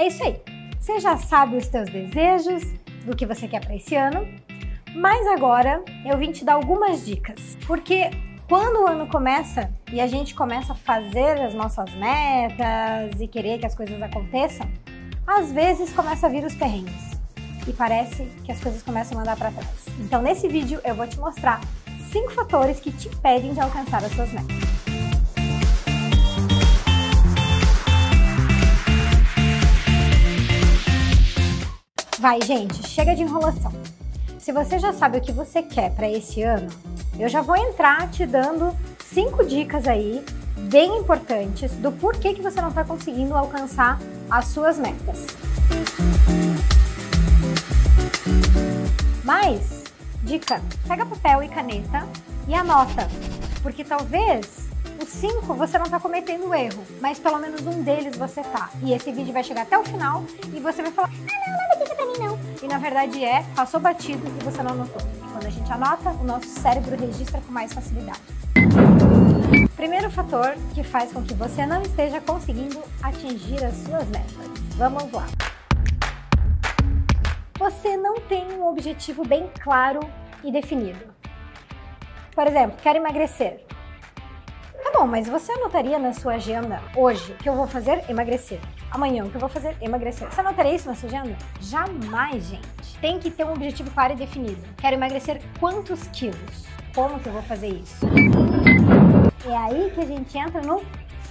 É isso aí. Você já sabe os teus desejos, do que você quer para esse ano, mas agora eu vim te dar algumas dicas, porque quando o ano começa e a gente começa a fazer as nossas metas e querer que as coisas aconteçam, às vezes começa a vir os perrengues e parece que as coisas começam a andar para trás. Então, nesse vídeo eu vou te mostrar cinco fatores que te impedem de alcançar as suas metas. Vai, gente, chega de enrolação. Se você já sabe o que você quer para esse ano, eu já vou entrar te dando cinco dicas aí bem importantes do porquê que você não está conseguindo alcançar as suas metas. Mas, dica, pega papel e caneta e anota, porque talvez os cinco você não está cometendo erro, mas pelo menos um deles você tá. E esse vídeo vai chegar até o final e você vai falar, ah não, nada disso pra mim não. E na verdade é, passou batido e você não notou. E quando a gente anota, o nosso cérebro registra com mais facilidade. Primeiro fator que faz com que você não esteja conseguindo atingir as suas metas. Vamos lá. Você não tem um objetivo bem claro e definido. Por exemplo, quero emagrecer. Tá bom, mas você anotaria na sua agenda hoje que eu vou fazer emagrecer? Amanhã que eu vou fazer emagrecer? Você anotaria isso na sua agenda? Jamais, gente. Tem que ter um objetivo claro e definido. Quero emagrecer quantos quilos? Como que eu vou fazer isso? É aí que a gente entra no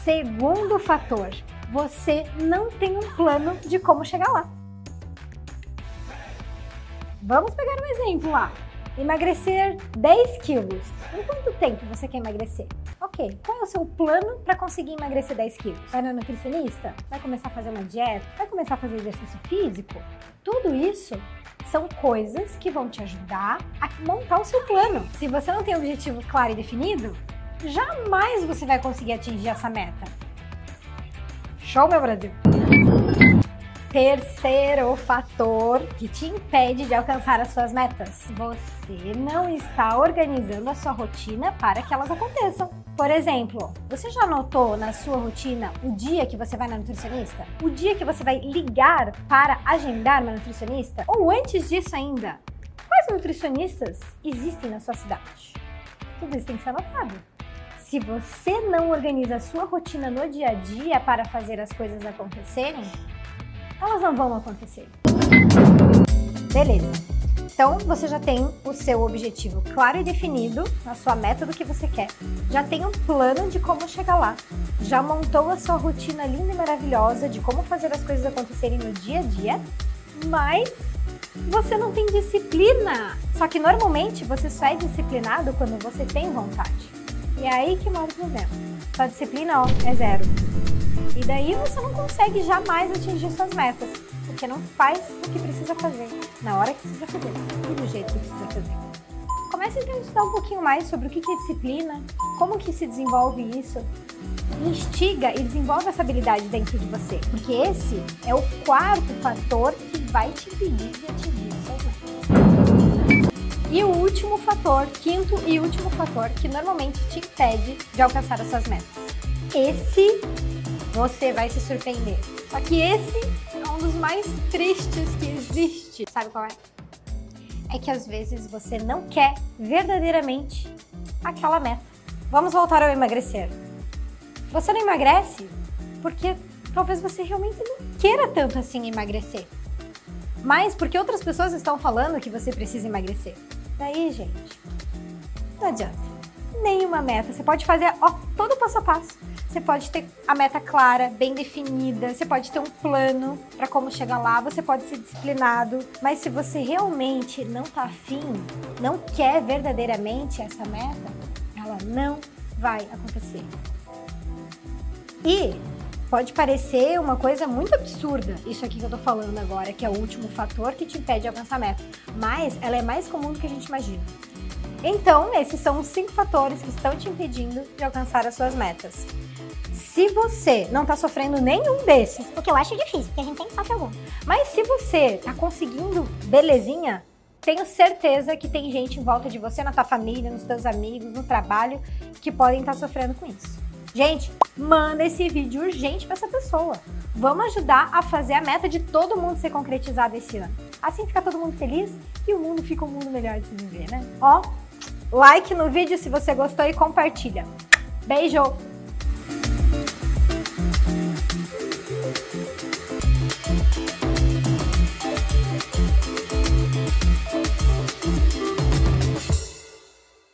segundo fator. Você não tem um plano de como chegar lá. Vamos pegar um exemplo lá. Emagrecer 10 quilos. Em quanto tempo você quer emagrecer? Ok, qual é o seu plano para conseguir emagrecer 10 quilos? Vai na nutricionista? Vai começar a fazer uma dieta? Vai começar a fazer exercício físico? Tudo isso são coisas que vão te ajudar a montar o seu plano. Se você não tem um objetivo claro e definido, jamais você vai conseguir atingir essa meta. Show, meu Brasil! Terceiro fator que te impede de alcançar as suas metas: você não está organizando a sua rotina para que elas aconteçam. Por exemplo, você já notou na sua rotina o dia que você vai na nutricionista? O dia que você vai ligar para agendar uma nutricionista? Ou antes disso ainda, quais nutricionistas existem na sua cidade? Tudo isso tem que ser anotado. Se você não organiza a sua rotina no dia a dia para fazer as coisas acontecerem, elas não vão acontecer. Beleza. Então você já tem o seu objetivo claro e definido, a sua meta do que você quer, já tem um plano de como chegar lá, já montou a sua rotina linda e maravilhosa de como fazer as coisas acontecerem no dia a dia, mas você não tem disciplina. Só que normalmente você só é disciplinado quando você tem vontade. E é aí que mora o problema. Sua disciplina ó, é zero. E daí você não consegue jamais atingir suas metas, porque não faz o que precisa fazer, na hora que precisa fazer e do jeito que precisa fazer. Comece a estudar um pouquinho mais sobre o que é disciplina, como que se desenvolve isso, instiga e desenvolve essa habilidade dentro de você, porque esse é o quarto fator que vai te impedir de atingir suas metas. E o último fator, quinto e último fator, que normalmente te impede de alcançar as suas metas. Esse você vai se surpreender. Só que esse dos mais tristes que existe. Sabe qual é? É que às vezes você não quer verdadeiramente aquela meta. Vamos voltar ao emagrecer. Você não emagrece porque talvez você realmente não queira tanto assim emagrecer. Mas porque outras pessoas estão falando que você precisa emagrecer. Daí, gente, não adianta. Nenhuma meta. Você pode fazer ó, todo o passo a passo. Você pode ter a meta clara, bem definida, você pode ter um plano para como chegar lá, você pode ser disciplinado, mas se você realmente não tá afim, não quer verdadeiramente essa meta, ela não vai acontecer. E pode parecer uma coisa muito absurda, isso aqui que eu tô falando agora, que é o último fator que te impede de alcançar a meta, mas ela é mais comum do que a gente imagina. Então, esses são os cinco fatores que estão te impedindo de alcançar as suas metas. Se você não está sofrendo nenhum desses, o que eu acho difícil, porque a gente sempre sofre algum. Mas se você está conseguindo belezinha, tenho certeza que tem gente em volta de você, na tua família, nos teus amigos, no trabalho, que podem estar tá sofrendo com isso. Gente, manda esse vídeo urgente para essa pessoa. Vamos ajudar a fazer a meta de todo mundo ser concretizada esse ano. Assim fica todo mundo feliz e o mundo fica um mundo melhor de se viver, né? Ó, like no vídeo se você gostou e compartilha. Beijo!